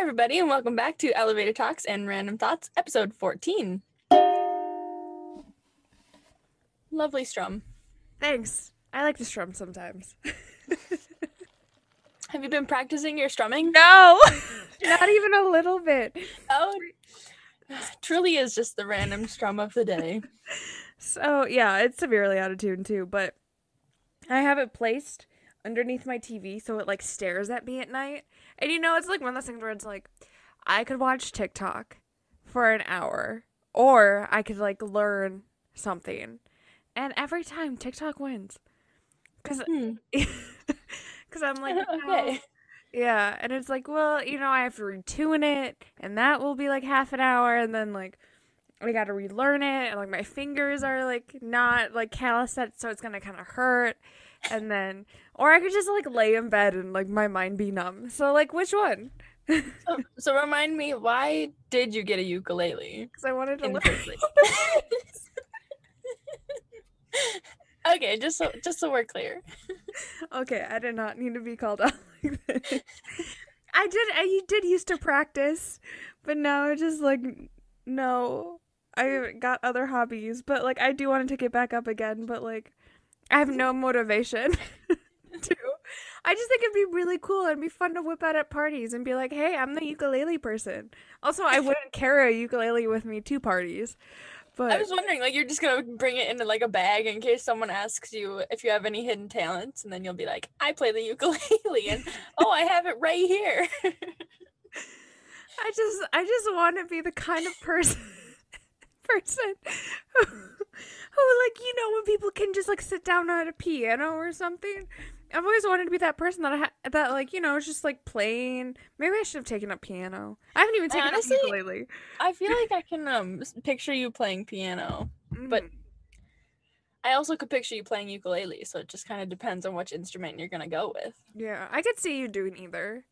everybody, and welcome back to Elevator Talks and Random Thoughts, episode 14. Lovely strum. Thanks. I like to strum sometimes. Have you been practicing your strumming? No, not even a little bit. Oh, truly is just the random strum of the day. So yeah, it's severely out of tune too, but I have it placed underneath my TV so it like stares at me at night. And you know, it's like one of those things where it's like I could watch TikTok for an hour or I could like learn something. And every time TikTok wins. Cuz Hmm. cuz I'm like, Okay. Yeah, and it's like, well, you know, I have to retune it, and that will be like half an hour, and then like I gotta relearn it, and like my fingers are like not like calloused so it's gonna kind of hurt, and then or I could just like lay in bed and like my mind be numb. So like, which one? So, so remind me, why did you get a ukulele? Because I wanted to learn. okay, just so just so we're clear. okay, I did not need to be called out like this. I did. I did used to practice, but now I just like no. I got other hobbies, but like I do want to take it back up again, but like I have no motivation to. I just think it'd be really cool and be fun to whip out at parties and be like, "Hey, I'm the ukulele person." Also, I wouldn't carry a ukulele with me to parties, but I was wondering, like, you're just gonna bring it into like a bag in case someone asks you if you have any hidden talents, and then you'll be like, "I play the ukulele," and oh, I have it right here. I just I just want to be the kind of person person who, who like you know when people can just like sit down at a piano or something. I've always wanted to be that person that I ha- that like you know is just like playing. Maybe I should have taken up piano. I haven't even taken Honestly, up ukulele. I feel like I can um picture you playing piano. but- Mhm. I also could picture you playing ukulele, so it just kind of depends on which instrument you're gonna go with. yeah, I could see you doing either.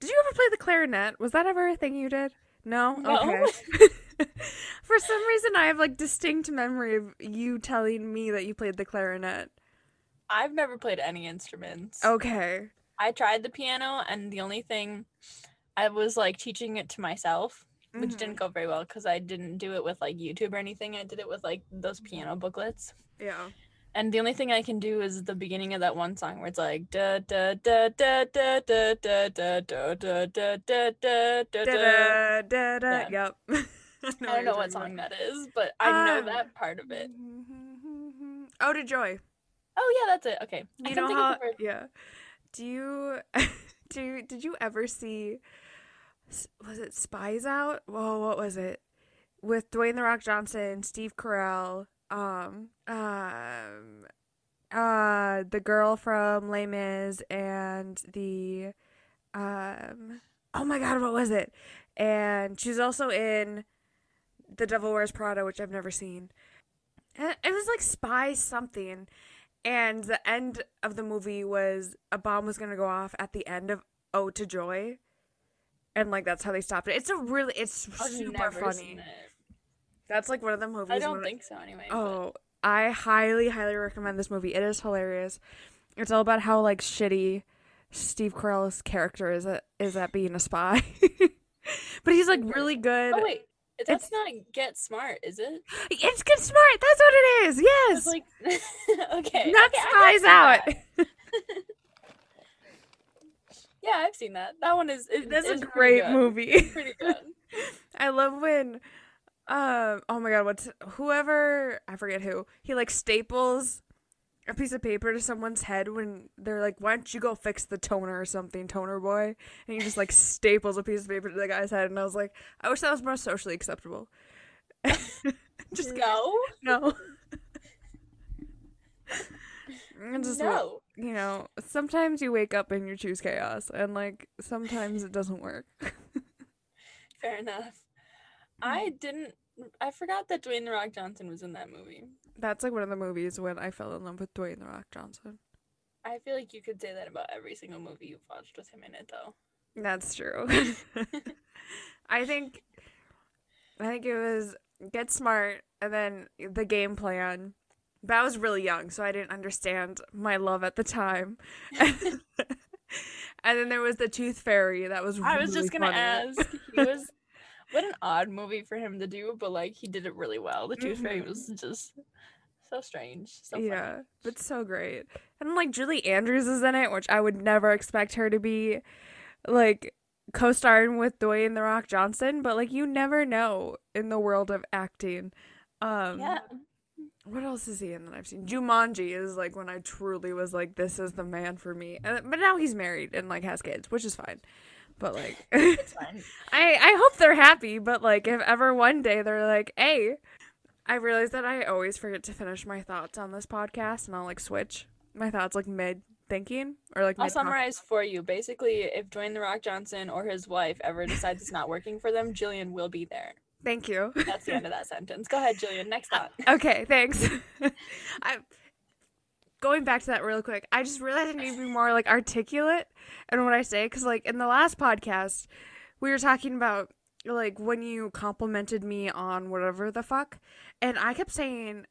Did you ever play the clarinet? Was that ever a thing you did? No. No. Okay. For some reason, I have like distinct memory of you telling me that you played the clarinet. I've never played any instruments. Okay. I tried the piano, and the only thing I was like teaching it to myself, which Mhm. didn't go very well because I didn't do it with like YouTube or anything. I did it with like those piano booklets. Yeah. And the only thing I can do is the beginning of that one song where it's like da da da da da da da da da da da da da da da. Da da da. Yeah. Yep. I don't know what song that is, but I know Ah. that part of it. Oh, to joy. Oh yeah, that's it. Okay. You can know think how? Yeah. Do you do? you- Did you ever see? Was it Spies Out? Whoa, what was it? With Dwayne the Rock Johnson, Steve Carell, um, um, uh, the girl from Les Mis, and the, um, oh my God, what was it? And she's also in The Devil Wears Prada, which I've never seen. And It was like spy something, and the end of the movie was a bomb was gonna go off at the end of Ode to Joy, and like that's how they stopped it. It's a really, it's I've super funny. it. That's like one of the movies. I don't think so anyway. but- Oh, I highly, highly recommend this movie. It is hilarious. It's all about how like shitty Steve Carell's character is at is at being a spy, but he's like really good. Oh wait, that's It's- not Get Smart, is it? It's get smart. That's what it is. Yes, like okay. not okay, spies out. Yeah, I've seen that. That one is. is That's is a great movie. Pretty good. I love when um oh my god, what's whoever I forget who, he like staples a piece of paper to someone's head when they're like, Why don't you go fix the toner or something, toner boy? And he just like staples a piece of paper to the guy's head and I was like, I wish that was more socially acceptable. just no. no. Just no. you know, sometimes you wake up and you choose chaos and like sometimes it doesn't work. Fair enough. I mm-hmm. didn't. I forgot that Dwayne the Rock Johnson was in that movie. That's like one of the movies when I fell in love with Dwayne the Rock Johnson. I feel like you could say that about every single movie you've watched with him in it, though. That's true. I think I think it was Get Smart and then the game plan. But I was really young, so I didn't understand my love at the time. And then there was the Tooth Fairy. That was. I was just gonna funny. ask. He was what an odd movie for him to do, but like he did it really well. The Tooth Fairy was just so strange. So funny. yeah, but so great. And like Julie Andrews is in it, which I would never expect her to be like co-starring with Dwayne the Rock Johnson, but like you never know in the world of acting. Um Yeah. what else is he in that I've seen? Jumanji is like when I truly was like this is the man for me. And, but now he's married and like has kids, which is fine. But like I I hope they're happy, but like if ever one day they're like, "Hey, I realize that I always forget to finish my thoughts on this podcast and I'll like switch my thoughts like mid thinking or like I'll summarize for you. Basically, if Dwayne the Rock Johnson or his wife ever decides it's not working for them, Jillian will be there. Thank you. That's the end of that sentence. Go ahead, Jillian. Next thought. okay, thanks. I going back to that real quick. I just realized I need to be more like articulate in what I say cuz like in the last podcast we were talking about like when you complimented me on whatever the fuck and I kept saying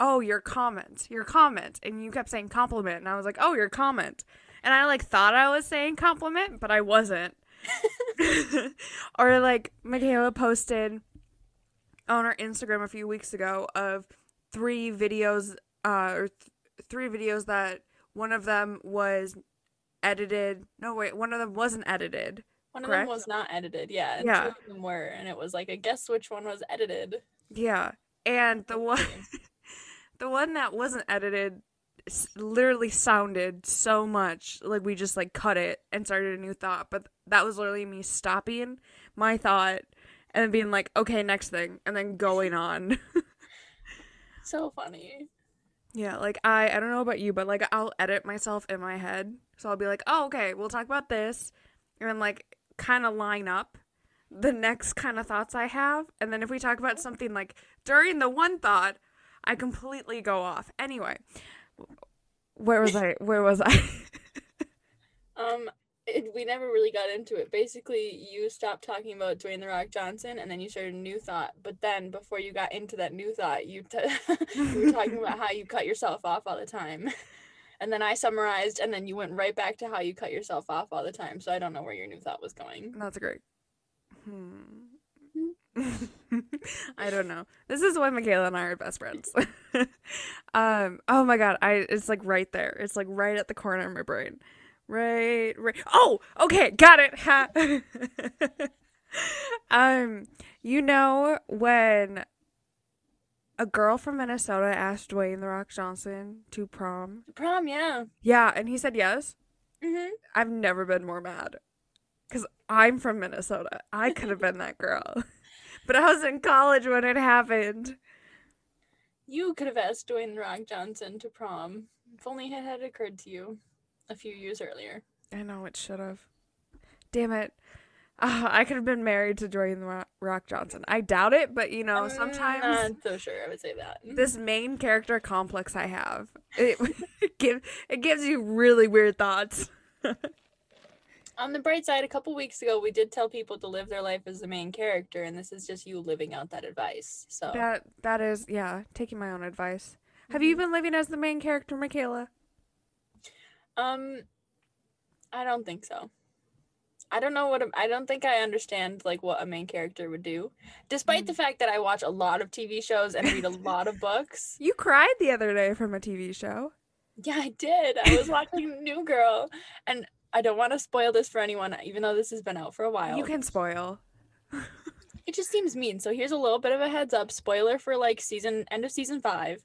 oh your comment your comment and you kept saying compliment and i was like oh your comment and i like thought i was saying compliment but i wasn't or like michaela posted on her instagram a few weeks ago of three videos uh or th- three videos that one of them was edited no wait one of them wasn't edited One of them was not edited, yeah. And Yeah. two of them were, and it was like a guess which one was edited. yeah and the one the one that wasn't edited literally sounded so much like we just like cut it and started a new thought but that was literally me stopping my thought and being like okay next thing and then going on So funny. Yeah like i i don't know about you but like i'll edit myself in my head. So i'll be like oh okay we'll talk about this and then like kind of line up the next kind of thoughts i have. And then if we talk about something like during the one thought i completely go off. Anyway where was i where was i? Um, it, we never really got into it. Basically, you stopped talking about Dwayne the Rock Johnson, and then you started a new thought. But then, before you got into that new thought, you t- you were talking about how you cut yourself off all the time. And then I summarized, and then you went right back to how you cut yourself off all the time. So I don't know where your new thought was going. that's great hmm. i don't know this is why michaela and i are best friends um oh my god i it's like right there it's like right at the corner of my brain right right. Oh okay got it. Ha- um you know when a girl from minnesota asked dwayne the rock johnson to prom? Prom, yeah. yeah and he said yes? Hmm i've never been more mad. Because i'm from minnesota. I could have been that girl. But i was in college when it happened. You could have asked Dwayne the Rock Johnson to prom. If only it had occurred to you a few years earlier. i know it should have damn it Ah, i could have been married to dwayne the rock johnson i doubt it but you know sometimes. I'm not so sure I would say that. this main character complex I have. It, it give it gives you really weird thoughts. On the bright side, a couple weeks ago, we did tell people to live their life as the main character, and this is just you living out that advice. So That that is yeah, taking my own advice. Have you been living as the main character, Michaela? Um, I don't think so. I don't know what a, I don't think I understand like what a main character would do, despite the fact that I watch a lot of TV shows and read a lot of books. You cried the other day from a TV show. Yeah, I did. I was watching New Girl, and I don't want to spoil this for anyone, even though this has been out for a while. You can spoil. It just seems mean. So here's a little bit of a heads up spoiler for like season end of season five.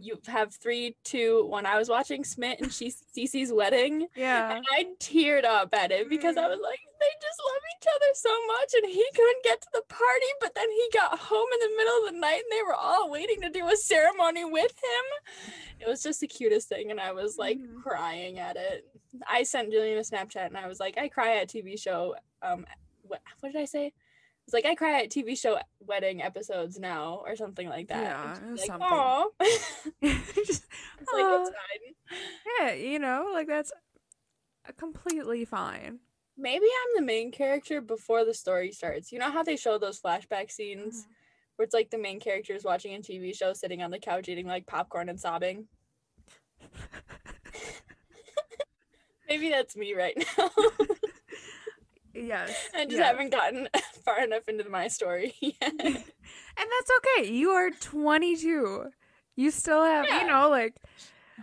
You have three, two, one. I was watching Schmidt and she Cece's wedding. Yeah. And I teared up at it because I was like, they just love each other so much, and he couldn't get to the party, but then he got home in the middle of the night, and they were all waiting to do a ceremony with him. It was just the cutest thing, and I was like Mhm. crying at it. I sent Jillian a Snapchat, and I was like, I cry at TV show. Um, what, what did I say? I was like, I cry at TV show wedding episodes now, or something like that. Yeah, And it was she's something. Aw. Just- It's like it's fine. yeah, you know, like that's completely fine. Maybe I'm the main character before the story starts. You know how they show those flashback scenes mm-hmm. where it's like the main character is watching a TV show, sitting on the couch eating like popcorn and sobbing? Maybe that's me right now. Yes. I just yeah. haven't gotten far enough into my story yet. and that's okay. You are 22. You still have, Yeah. you know, like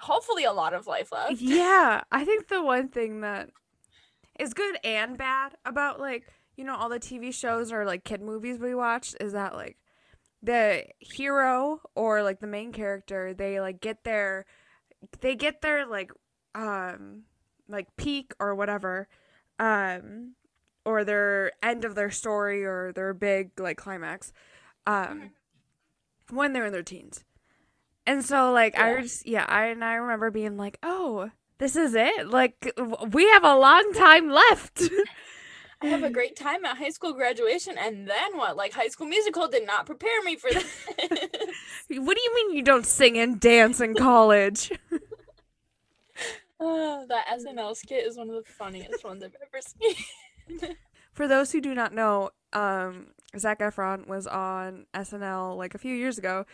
Hopefully, a lot of life left. yeah. I think the one thing that is good and bad about like you know all the TV shows or like kid movies we watched is that like the hero or like the main character they like get their they get their like um like peak or whatever um or their end of their story or their big like climax um when they're in their teens and so like i Yeah. just yeah i and i remember being like oh this is it like w- we have a long time left I have a great time at high school graduation, and then what? Like High School Musical did not prepare me for this. what do you mean you don't sing and dance in college Oh, that SNL skit is one of the funniest ones I've ever seen. For those who do not know, um, Zac Efron was on SNL like a few years ago,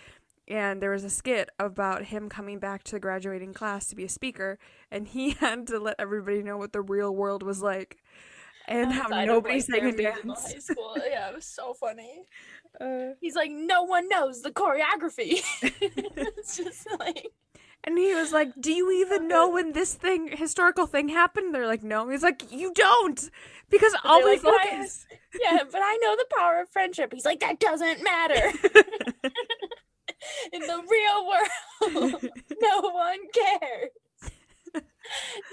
and there was a skit about him coming back to the graduating class to be a speaker, and he had to let everybody know what the real world was like, and how Outside of, nobody like, sang their and danced. High school. Yeah, it was so funny. Uh, He's like, no one knows the choreography. it's just like, and he was like, "Do you even oh, know when this thing, historical thing, happened?" They're like, "No." He's like, "You don't, because all we like, "But I- focus." yeah, but I know the power of friendship. He's like, that doesn't matter. In the real world, no one cares.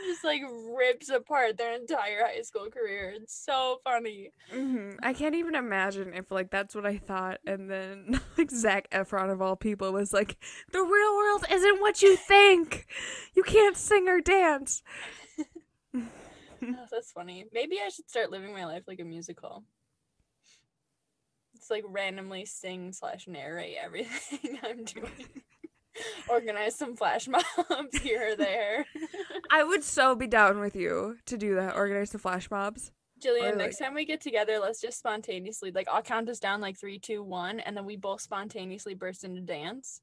Just like rips apart their entire high school career. It's so funny. hmm I can't even imagine if like that's what I thought, and then like Zac Efron of all people was like, "The real world isn't what you think. You can't sing or dance." Oh, that's funny. Maybe I should start living my life like a musical. It's like randomly sing slash narrate everything I'm doing. Organize some flash mobs here or there. I would so be down with you to do that. Organize the flash mobs. Jillian, Or, next time we get together, let's just spontaneously like I'll count us down like three, two, one, and then we both spontaneously burst into dance.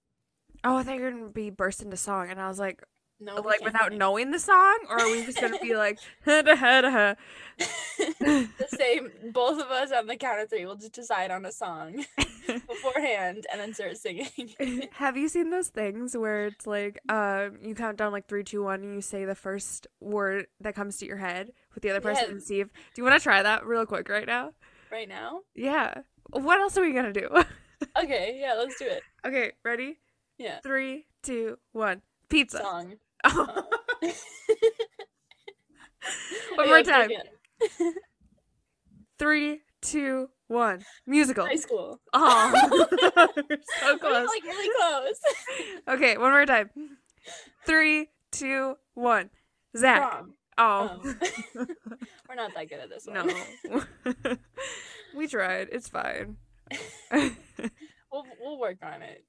Oh, I thought you're gonna be burst into song, and I was like, No, like without knowing the song, or are we just gonna be like, ha da ha da the same. Both of us on the count of three. We'll just decide on a song beforehand and then start singing. Have you seen those things where it's like um you count down like three, two, one, and you say the first word that comes to your head with the other person Yes. and see if do you want to try that real quick right now? right now. Yeah. What else are we gonna do? Okay, yeah, let's do it. okay, ready? Yeah. Three, two, one. Pizza. Song. Oh. One more time. Three, two, one. Musical. High school. Oh, so close. like really close. Okay, one more time. Three, two, one. Zach. Prom. Oh. We're not that good at this one. No. we tried. It's fine. We'll we'll work on it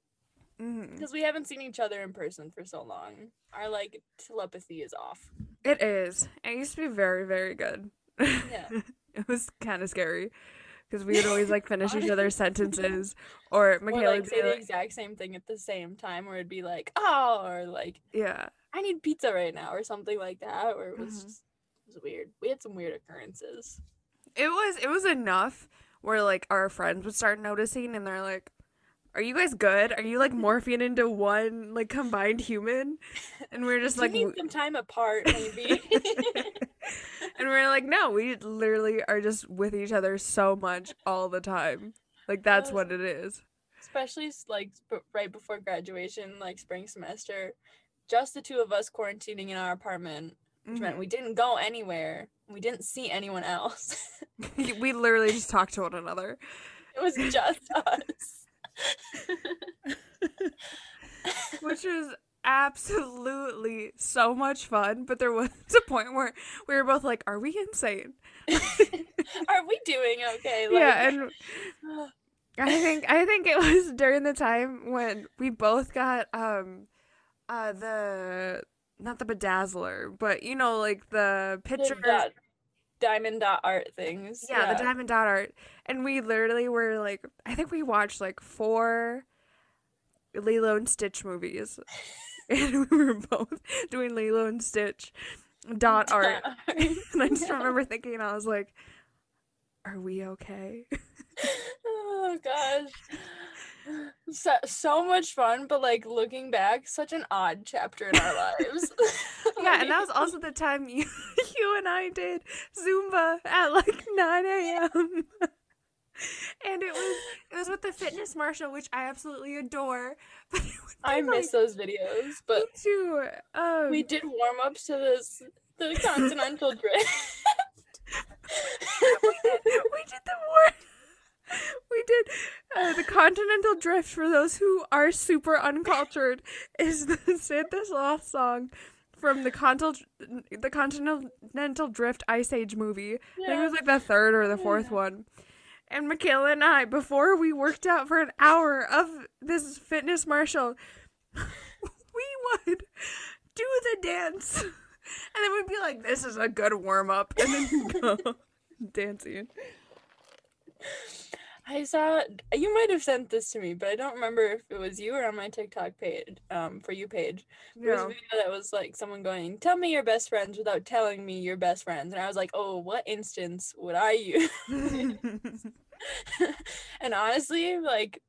Mhm. because we haven't seen each other in person for so long. Our like telepathy is off. It is. It used to be very, very good. Yeah. it was kind of scary because we would always like finish each other's sentences, or Or Michaela like would say the like, exact same thing at the same time, or it'd be like, oh, or like "Yeah, I need pizza right now, or something like that. Or it was Mhm. just it was weird. We had some weird occurrences. it was it was enough." Where like our friends would start noticing, and they're like, "Are you guys good? Are you like morphing into one like combined human?" And we're just like, need some time apart, maybe. and we're like, no, we literally are just with each other so much all the time. Like that's what it is. Especially like right before graduation, like spring semester, just the two of us quarantining in our apartment, which meant Mhm. we didn't go anywhere. We didn't see anyone else. we literally just talked to one another. it was just us. Which was absolutely so much fun. But there was a point where we were both like, "Are we insane?" Are we doing okay? Like, yeah, and I think I think it was during the time when we both got um uh the not the bedazzler, but you know like the the pictures. dot, diamond dot art things. Yeah, the diamond dot art, and we literally were like, I think we watched like four Lilo and Stitch movies, and we were both doing Lilo and Stitch, dot art. and I just remember thinking, I was like, "Are we okay?" oh gosh. So, so much fun, but like looking back, such an odd chapter in our lives. yeah, and that was also the time you you and I did Zumba at like 9 a.m. and it was it was with the fitness marshal, which I absolutely adore. But I miss like, those videos. But too. Um, we did warm ups to this the continental drift. we, did, we did the war we did uh, the continental drift for those who are super uncultured is the Santa Sloth song from the continental the continental drift ice age movie. Yeah. i think it was like the third or the fourth yeah. one. And michaela and i before we worked out for an hour of this fitness marshal we would do the dance. And then we'd be like this is a good warm-up. And then go dancing I saw you might have sent this to me, but I don't remember if it was you or on my TikTok page, um, for you page. There was a video that was like someone going, "Tell me your best friends without telling me your best friends," and I was like, "Oh, what instance would I use?" and honestly, like,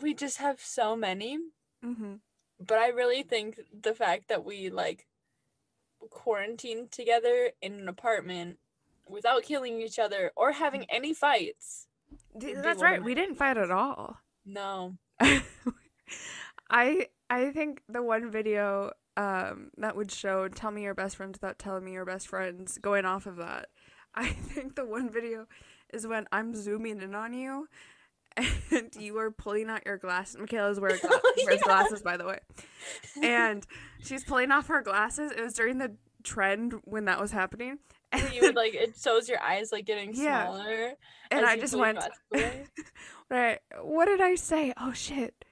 we just have so many. Mm-hmm. But I really think the fact that we like quarantined together in an apartment without killing each other or having any fights that's right. We didn't fight at all. No. I I think the one video um that would show tell me your best friends without telling me your best friends going off of that. I think the one video is when I'm zooming in on you and you are pulling out your glasses. Michaela's wearing gla- oh, wears yeah. glasses by the way. And she's pulling off her glasses. It was during the trend when that was happening. And you would like it shows your eyes like getting yeah. smaller. And I just went right. What did I say? Oh shit.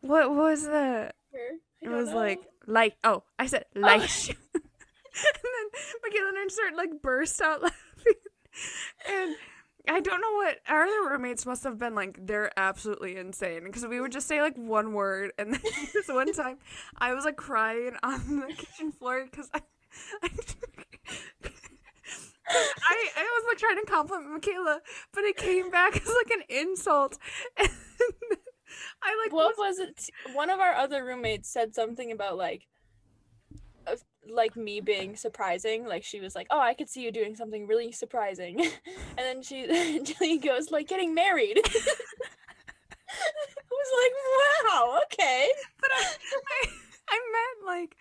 What was the it was know. like like oh, I said like oh. and then Michaela and I start like burst out laughing. and I don't know what our other roommates must have been like. They're absolutely insane because we would just say like one word, and then this one time I was like crying on the kitchen floor because I, I I, I was like trying to compliment Michaela, but it came back as like an insult. And I like what was, was it? One of our other roommates said something about like like me being surprising. Like she was like, "Oh, I could see you doing something really surprising," and then she Jillian goes like getting married. I was like, "Wow, okay," but I, I, I meant like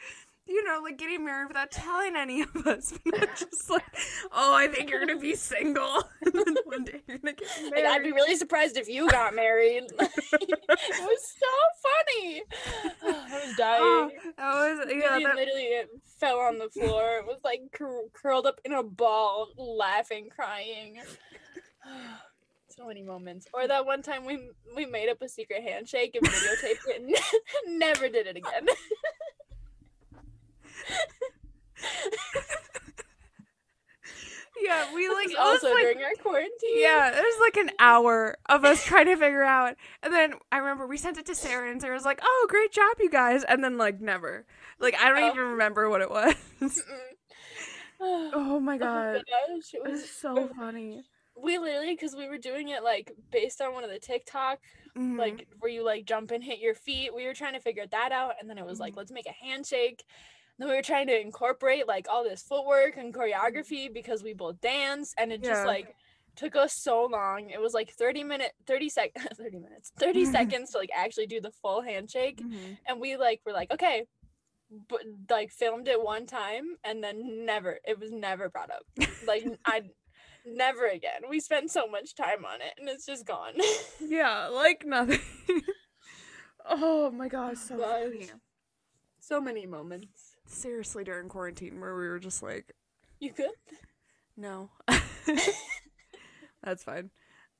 you know, like getting married without telling any of us. just like, oh, I think you're gonna be single, and then one day you're gonna get married. Like, I'd be really surprised if you got married. it was so funny. I was oh, dying. Oh, that was yeah. That... Literally, it fell on the floor. It was like cur- curled up in a ball, laughing, crying. so many moments. Or that one time we we made up a secret handshake and videotaped it and never did it again yeah, we like also like, during our quarantine. Yeah, it was like an hour of us trying to figure out, and then I remember we sent it to Sarah, and Sarah was like, "Oh, great job, you guys," and then like never, like I don't oh. even remember what it was. oh my oh god, oh gosh, it was so funny. We literally, because we were doing it like based on one of the TikTok, mm-hmm. like where you like jump and hit your feet. We were trying to figure that out, and then it was mm-hmm. like, let's make a handshake then we were trying to incorporate like all this footwork and choreography because we both dance and it yeah. just like took us so long. It was like 30 minute 30 sec 30 minutes 30 seconds to like actually do the full handshake mm-hmm. and we like were like okay but like filmed it one time and then never it was never brought up. Like i never again. We spent so much time on it and it's just gone. Yeah like nothing. Oh my gosh so funny. So many moments seriously during quarantine where we were just like, "You could." No. That's fine.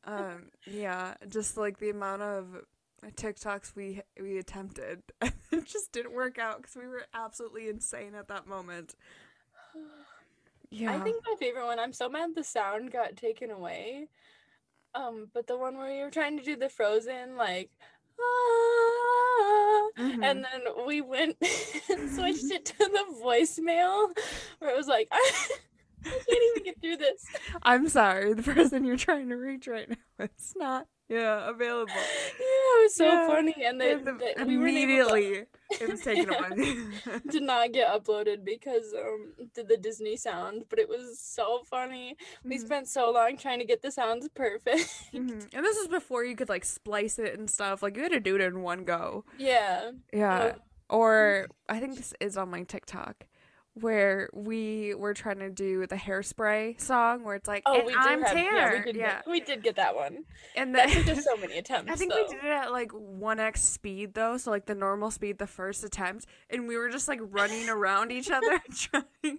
Um, yeah, just like the amount of TikToks we we attempted, it just didn't work out because we were absolutely insane at that moment. Yeah, I think my favorite one. I'm so mad the sound got taken away. Um, but the one where you were trying to do the Frozen, like ah, Mhm. and then we went and switched it to the voicemail where it was like I, can't even get through this. I'm sorry, the person you're trying to reach right now is not yeah available. Yeah, it was so Yeah, funny, and then And the- the, we weren't to- immediately it was taken away. did not get uploaded because um did the Disney sound, but it was so funny. We Mhm. spent so long trying to get the sounds perfect. Mhm. And this is before you could like splice it and stuff. Like you had to do it in one go. yeah. Yeah. Or I think this is on my TikTok where we were trying to do the hairspray song where it's like, Oh, we did I'm have, Tanner. Yeah, we did, yeah. Get, we did get that one. And That took then us so many attempts. I think though. we did it at like 1x speed though, so like the normal speed the first attempt, and we were just like running around each other trying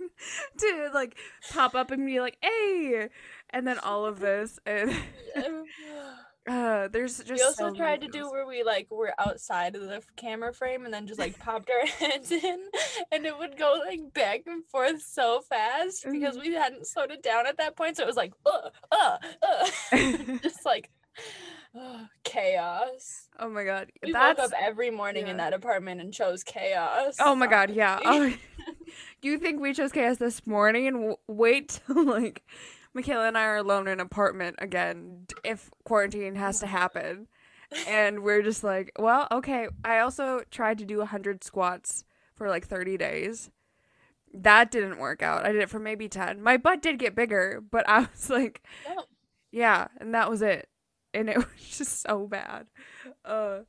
to like pop up and be like, "Hey!" And then all of this and uh there's just we also so tried to do where we like were outside of the camera frame and then just like popped our heads in and it would go like back and forth so fast because we hadn't slowed it down at that point so it was like uh uh uh just like uh, chaos. Oh my god. we That's woke up every morning in that apartment and chose chaos Oh my god, yeah. Oh, you think we chose chaos this morning? And w- wait till like Michaela and I are alone in an apartment again if quarantine has to happen. And we're just like, well, okay. I also tried to do 100 squats for like 30 days. That didn't work out. I did it for maybe 10. My butt did get bigger, but I was like, Yeah. yeah, and that was it. And it was just so bad. Uh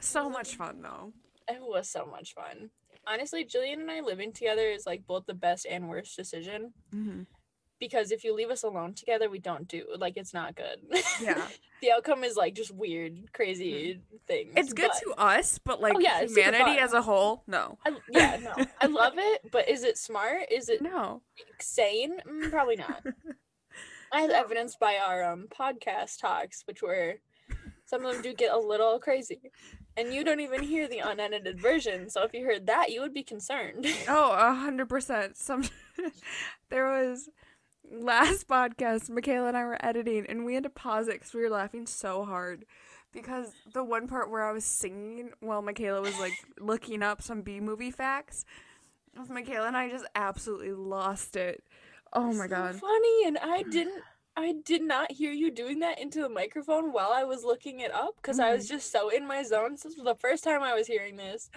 so much fun though. it was so much fun honestly jillian and i living together is like both the best and worst decision Mm-hmm. Because if you leave us alone together we don't do like it's not good Yeah. the outcome is like just weird crazy things It's good but- to us, but like Oh, yeah, humanity as a whole, no. I, yeah no i love it but is it smart is it No. sane Mm, probably not as evidenced by our um podcast talks which were some of them do get a little crazy and you don't even hear the unedited version so if you heard that you would be concerned Oh, a hundred percent. Some there was last podcast. Michaela and I were editing, and we had to pause it because we were laughing so hard because the one part where I was singing while Michaela was like looking up some B movie facts. With Michaela and I just absolutely lost it. Oh my god, so god. funny and i didn't i did not hear you doing that into the microphone while i was looking it up because i was Mm-hmm. just so in my zone this was the first time i was hearing this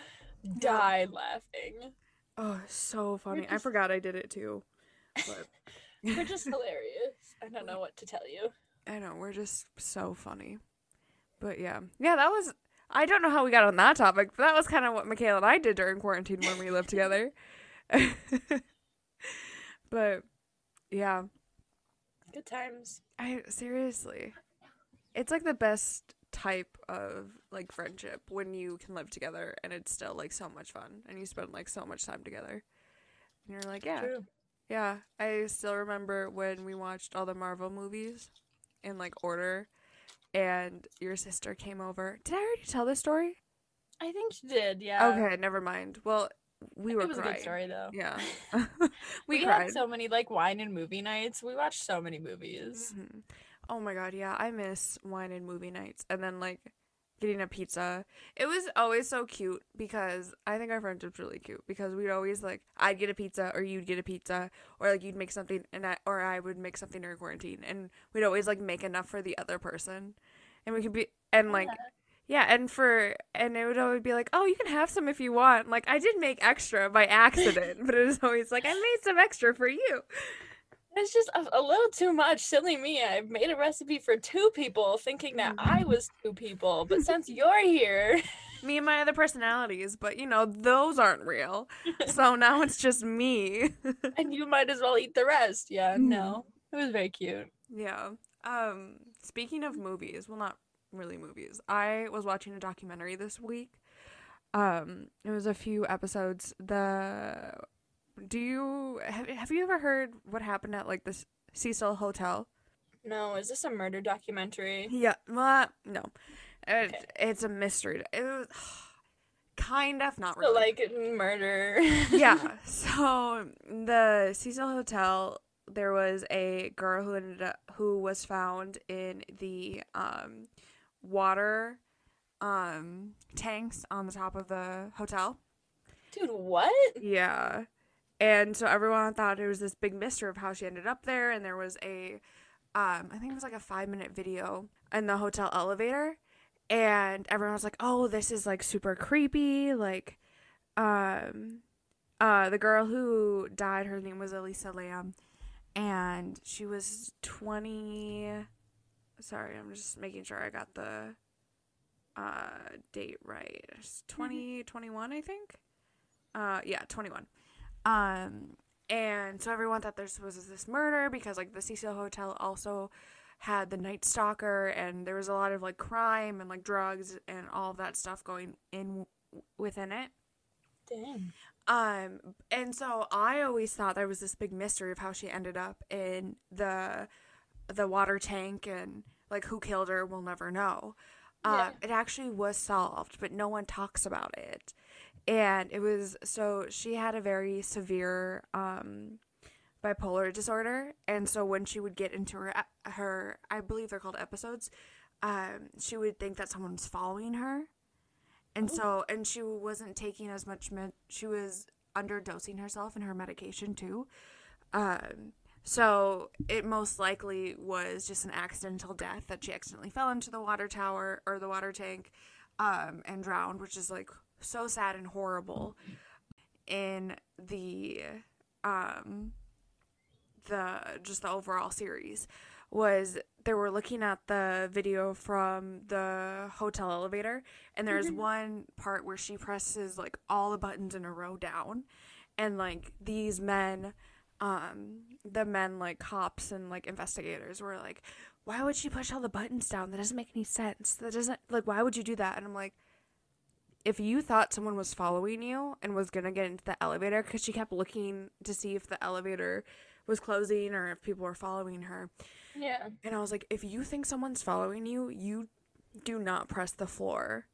died laughing Oh, so funny. I forgot I did it too. But We're just hilarious. I don't know what to tell you. I know, we're just so funny. But yeah. Yeah, that was I don't know how we got on that topic, but that was kind of what Michaela and I did during quarantine when we lived together. but yeah, Good times. I seriously. It's like the best type of like friendship when you can live together and it's still like so much fun and you spend like so much time together. And you're like, yeah, True. Yeah, I still remember when we watched all the Marvel movies in like order and your sister came over. Did I already tell this story? I think she did. Yeah. Okay, never mind. Well, we were It was crying. a good story though. Yeah. We, we, had so many like wine and movie nights. We watched so many movies. Mhm. Oh my god, yeah, I miss wine and movie nights and then like getting a pizza. It was always so cute because I think our friendship's really cute because we'd always like I'd get a pizza or you'd get a pizza or like you'd make something and I or I would make something during quarantine and we'd always like make enough for the other person. And we could be and like yeah, and for and it would always be like, "Oh, you can have some if you want." Like I did make extra by accident, but it was always like, "I made some extra for you." It's just a, a little too much. Silly me. I've made a recipe for two people thinking that I was two people. But since you're here, me and my other personalities, but you know, those aren't real. So now it's just me. and you might as well eat the rest. Yeah, no. It was very cute. yeah. Um speaking of movies, well not really movies. I was watching a documentary this week. Um it was a few episodes. The Do you have have you ever heard what happened at like this Cecil Hotel? No, is this a murder documentary? Yeah, well, no. It, It's a mystery. It was kind of not So, really. like murder. yeah. So the Cecil Hotel, there was a girl who ended up who was found in the um water um tanks on the top of the hotel. Dude, what? Yeah. And so everyone thought it was this big mystery of how she ended up there and there was a um I think it was like a 5 minute video in the hotel elevator and everyone was like, "Oh, this is like super creepy." Like um uh the girl who died her name was Elisa Lam. and she was 20 sorry, I'm just making sure I got the uh date right. It's 20 I think. Uh yeah, 21. Um and so everyone thought this was this murder because like the Cecil Hotel also had the Night Stalker and there was a lot of like crime and like drugs and all that stuff going in within it. Dang. Um, and so I always thought there was this big mystery of how she ended up in the the water tank and like who killed her, we'll never know. Yeah. Um, it actually was solved, but no one talks about it. And it was so she had a very severe um bipolar disorder, and so when she would get into her her I believe they're called episodes, um, she would think that someone was following her. And so and she wasn't taking as much med she was underdosing herself in her medication too. Um so it most likely was just an accidental death that she accidentally fell into the water tower or the water tank um and drowned which is like so sad and horrible in the um the just the overall series was they were looking at the video from the hotel elevator and there's Mhm. one part where she presses like all the buttons in a row down and like these men um the men like cops and like investigators were like why would she push all the buttons down? That doesn't make any sense. That doesn't like why would you do that? And i'm like if you thought someone was following you and was gonna get into the elevator because she kept looking to see if the elevator was closing or if people were following her Yeah. and I was like, if you think someone's following you, you do not press the floor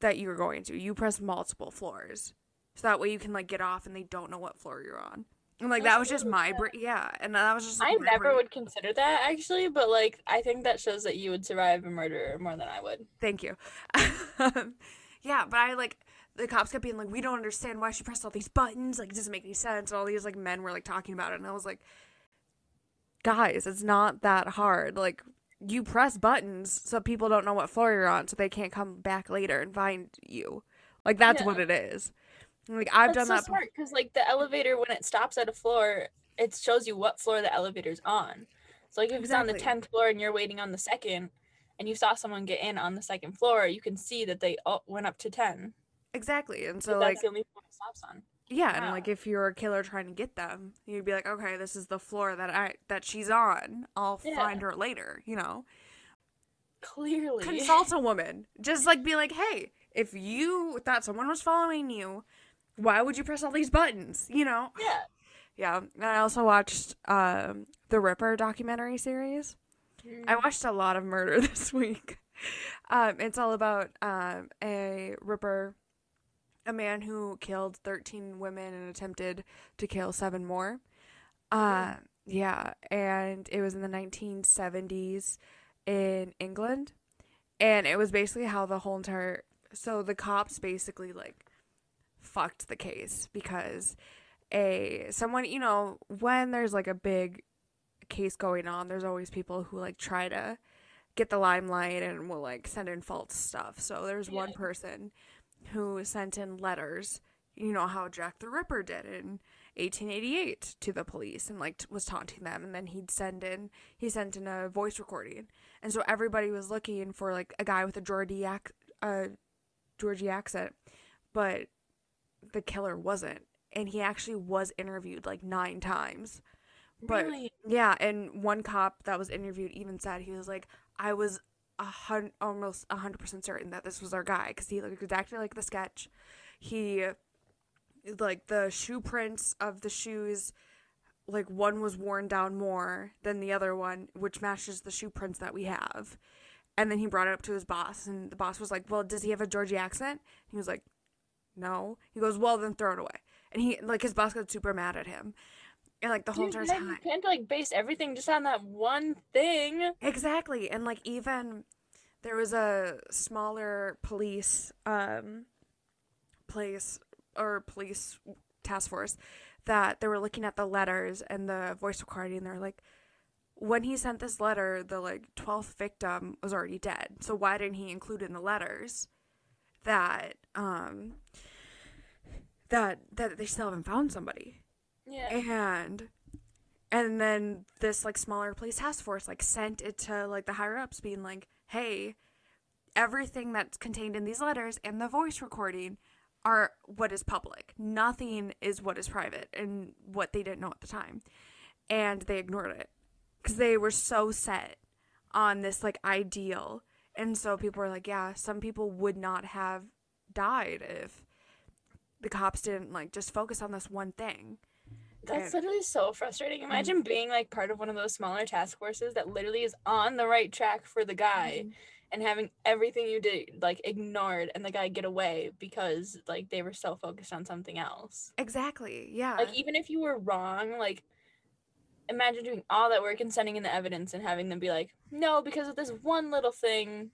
that you're going to. You press multiple floors. So that way you can like get off and they don't know what floor you're on. And like that was just my brain. Yeah. And that was just like, I never brain. would consider that actually, but like I think that shows that you would survive a murder more than I would. Thank you. Yeah, but I like the cops kept being like, we don't understand why she pressed all these buttons. Like, it doesn't make any sense. And all these like men were like talking about it, and I was like, guys, it's not that hard. Like, you press buttons so people don't know what floor you're on, so they can't come back later and find you. Like, that's Yeah. what it is. Like, I've That's done so that. smart because like the elevator when it stops at a floor, it shows you what floor the elevator's on. So like if it's on the tenth floor and you're waiting on the second, and you saw someone get in on the second floor, you can see that they all went up to ten. Exactly. And So so, that's like, the only floor it stops on. Yeah, and like if you're a killer trying to get them, you'd be like, okay, this is the floor that I that she's on. I'll Yeah. find her later, you know. Clearly. Consult a woman. Just like be like, hey, if you thought someone was following you, why would you press all these buttons? You know. Yeah. Yeah. And I also watched um the Ripper documentary series. I watched a lot of murder this week. Um, it's all about um, a Ripper, a man who killed 13 women and attempted to kill seven more. Uh, yeah, and it was in the 1970s in England. And it was basically how the whole entire. So the cops basically, like, fucked the case because a someone you know when there's like a big case going on there's always people who like try to get the limelight and will like send in false stuff. So there's one person who sent in letters you know how jack the ripper did in 1888 to the police and like t- was taunting them and then he'd send in he sent in a voice recording. And so everybody was looking for like a guy with a geordie ac- uh, geordie accent but the killer wasn't. And he actually was interviewed like nine times but really? yeah, and one cop that was interviewed even said he was like, I was a hun- almost a hundred percent certain that this was our guy because he looked exactly like the sketch. He, like the shoe prints of the shoes, like one was worn down more than the other one, which matches the shoe prints that we have. And then he brought it up to his boss, and the boss was like, "Well, does he have a Geordie accent?" He was like, "No." He goes, "Well, then throw it away." And he like his boss got super mad at him, and like the whole Dude, entire time. you can't like base everything just on that one thing. Exactly. And like even there was a smaller police um place or police task force that they were looking at the letters and the voice recording and they're like when he sent this letter the like 12th victim was already dead so why didn't he include in the letters that um that that they still haven't found somebody Yeah. and and then this like smaller police task force like sent it to like the higher ups being like hey everything that's contained in these letters and the voice recording are what is public. Nothing is what is private and what they didn't know at the time. And they ignored it because they were so set on this like ideal. And so people were like yeah some people would not have died if the cops didn't like just focus on this one thing That's literally so frustrating. Imagine being like part of one of those smaller task forces that literally is on the right track for the guy Mm-hmm. and having everything you did like ignored and the guy get away because like they were so focused on something else. Exactly. Yeah. Like even if you were wrong, like imagine doing all that work and sending in the evidence and having them be like, "No, because of this one little thing,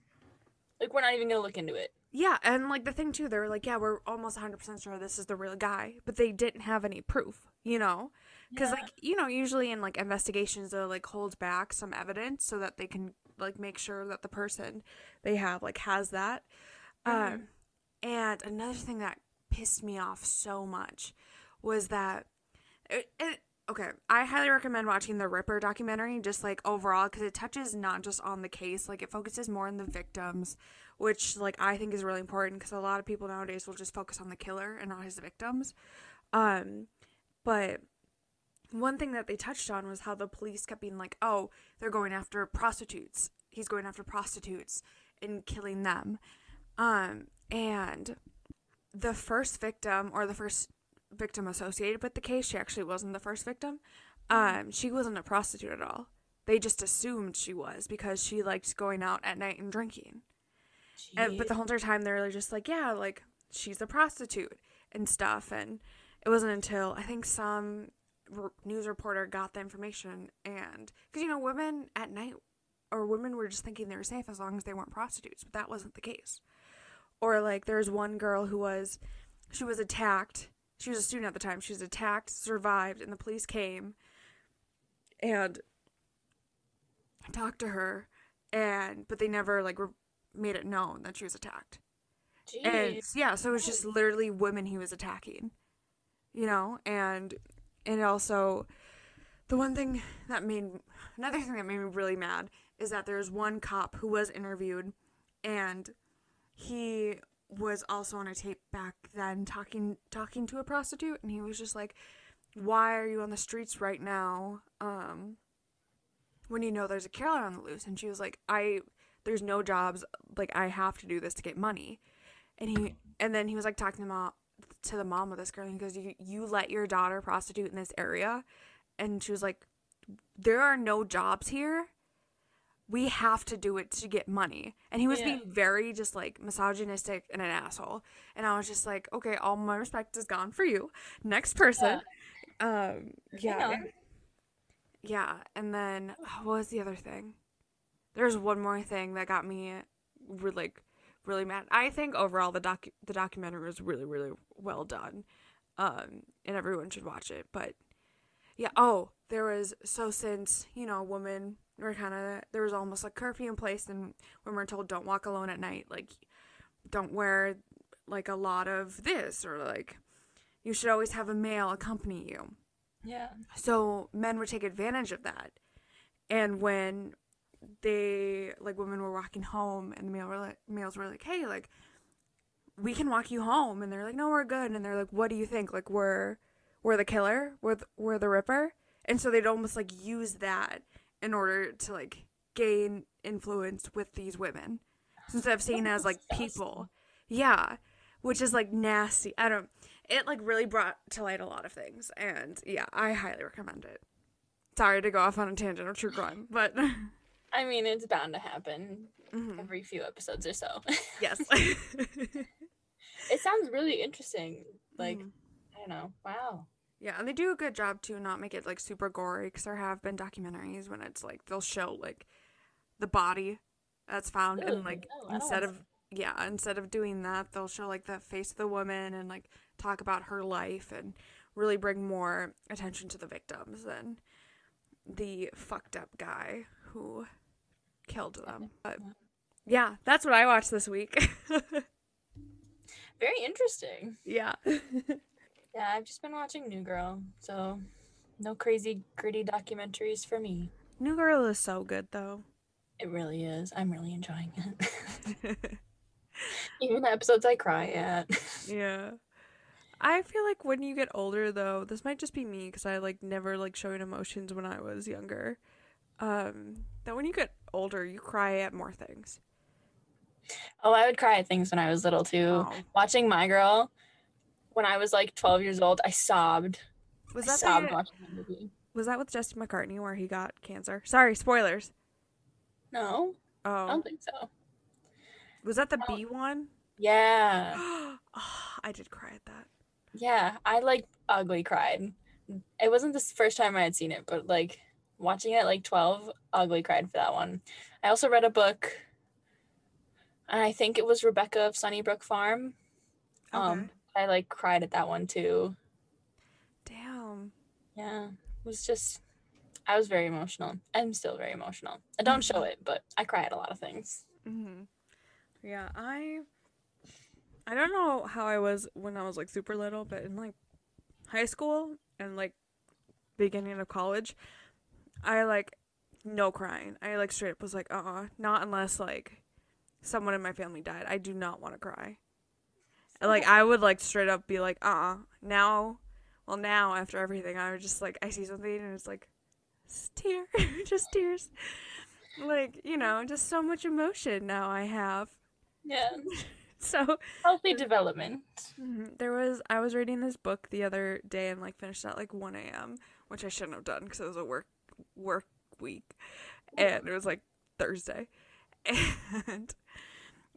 like we're not even going to look into it." yeah, and like the thing too, they were like, yeah, we're almost 100% sure this is the real guy, but they didn't have any proof, you know? Cuz Yeah. like, you know, usually in like investigations they'll like hold back some evidence so that they can like make sure that the person they have like has that. Mhm. Um and another thing that pissed me off so much was that it, it okay i highly recommend watching the ripper documentary just like overall because it touches not just on the case like it focuses more on the victims which like i think is really important because a lot of people nowadays will just focus on the killer and not his victims um but one thing that they touched on was how the police kept being like oh they're going after prostitutes he's going after prostitutes and killing them um and the first victim or the first victim associated with the case, she actually wasn't the first victim. Um, she wasn't a prostitute at all. They just assumed she was because she liked going out at night and drinking. And, but the whole entire time they were just like, yeah, like she's a prostitute and stuff. And it wasn't until I think some r- news reporter got the information and because you know women at night or women were just thinking they were safe as long as they weren't prostitutes, but that wasn't the case. Or like there's one girl who was she was attacked. She was a student at the time. She was attacked, survived, and the police came and talked to her and but they never like re- made it known that she was attacked. And yeah, so it was just literally women he was attacking. You know, and and also the one thing that made another thing that made me really mad is that there's one cop who was interviewed and he was also on a tape back then talking talking to a prostitute and he was just like why are you on the streets right now um when you know there's a killer on the loose? And she was like i there's no jobs like i have to do this to get money. And he and then he was like talking to mom to the mom of this girl and he goes you, you let your daughter prostitute in this area? And she was like there are no jobs here. We have to do it to get money. And he was Yeah. being very just like misogynistic and an asshole. And i was just like okay all my respect is gone for you. Next person. Um yeah. yeah. And then what was the other thing? There's one more thing that got me like really mad i think overall the doc the documentary was really really well done um and everyone should watch it but yeah oh there was so since you know women were kind of there was almost like curfew in place and women were told don't walk alone at night like don't wear like a lot of this or like you should always have a male accompany you Yeah. so men would take advantage of that. And when they like women were walking home and the male were like, males were like, "Hey, like we can walk you home." And they're like, "No, we're good." And they're like, "What do you think? Like we're we're the killer? We're th- we're the ripper?" And so they'd almost like use that in order to like gain influence with these women instead of seeing as like people. Yeah, which is like nasty. I don't it like really brought to light a lot of things and yeah, I highly recommend it. Sorry to go off on a tangent of true crime, but I mean, it's bound to happen Mhm. every few episodes or so. yes. it sounds really interesting. Like, Mhm. I don't know. Wow. Yeah, and they do a good job to not make it like super gory because there have been documentaries when it's like they'll show like the body that's found Really? and like No, instead of yeah instead of doing that they'll show like the face of the woman and like talk about her life and really bring more attention to the victims than the fucked up guy who killed them but yeah that's what i watched this week Very interesting. yeah Yeah, I've just been watching New Girl, so no crazy gritty documentaries for me. new girl is so good though It really is. I'm really enjoying it. Even the episodes I cry at. Yeah. I feel like when you get older though, this might just be me cuz I like never like showing emotions when I was younger. Um that when you get older, you cry at more things. Oh, I would cry at things when I was little too. Oh. Watching My Girl, when I was like 12 years old, I sobbed. Was I that sobbed the, watching that movie. was that with Justin McCartney where he got cancer? Sorry, spoilers. No, I Oh. don't think so. Was that the No. B one? Yeah, oh, I did cry at that. yeah. I like ugly cried. It wasn't the first time I had seen it, but like watching it at like 12, ugly cried for that one. I also read a book, and I think it was Rebecca of Sunnybrook Farm. Um, I like cried at that one too. Damn. Yeah, it was just. I was very emotional. I'm still very emotional. I don't show it, but I cry at a lot of things. hmm Yeah, I I don't know how I was when I was like super little, but in like high school and like beginning of college, I like no crying. I like straight up was like, uh uh not unless like someone in my family died. I do not want to cry. And, Like I would like straight up be like, uh uh Now well now after everything I would just like I see something and it's like s- tear just tears. Like, you know, just so much emotion now I have. Yeah, So healthy development. mhm, there was I was reading this book the other day and like finished at like 1 a.m., which I shouldn't have done because it was a work work week, and it was like Thursday, and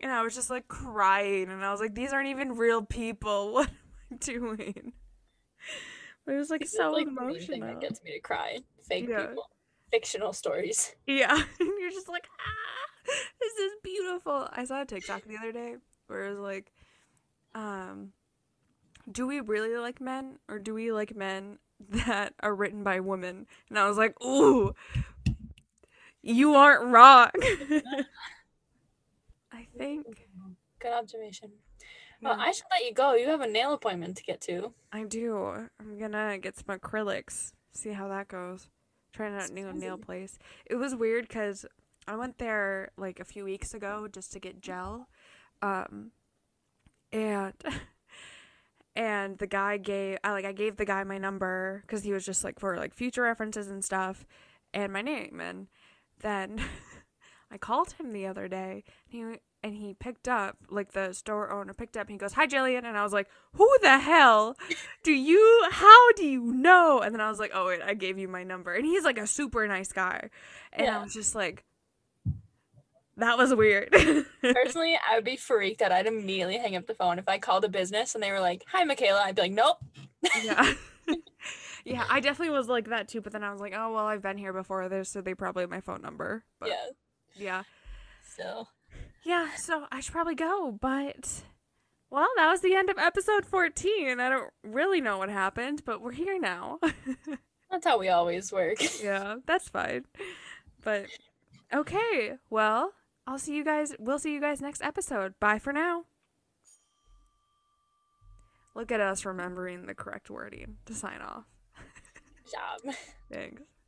and I was just like crying, and I was like, these aren't even real people. What am I doing? But it was like This is, so like, the main thing emotional. that gets me to cry. Fake Yeah. people, fictional stories. Yeah, and you're just like, ah, this is beautiful. I saw a TikTok the other day where it was like, um, do we really like men or do we like men that are written by women? And I was like, ooh, you aren't wrong. I think Good observation. Well, I should let you go. You have a nail appointment to get to. I do. I'm gonna get some acrylics. See how that goes. Trying out a new nail place. It was weird because I went there like a few weeks ago just to get gel, um, and and the guy gave I like I gave the guy my number because he was just like for like future references and stuff, and my name. And then I called him the other day, and he and he picked up like the store owner picked up. And he goes, "Hi, Jillian," and I was like, "Who the hell do you? How do you know?" And then I was like, "Oh wait, I gave you my number." And he's like a super nice guy, and I Yeah. was just like, "That was weird." Personally, I would be freaked out. I'd immediately hang up the phone if I called a business and they were like, "Hi, Michaela." I'd be like, "Nope." yeah. yeah, I definitely was like that too, but then I was like, "Oh well, I've been here before this, so they probably have my phone number." But yeah. yeah. So Yeah, so I should probably go, but well, that was the end of episode 14. I don't really know what happened, but we're here now. that's how we always work. yeah, that's fine. But okay, well, I'll see you guys. We'll see you guys next episode. Bye for now. Look at us remembering the correct wording to sign off. Job. Thanks.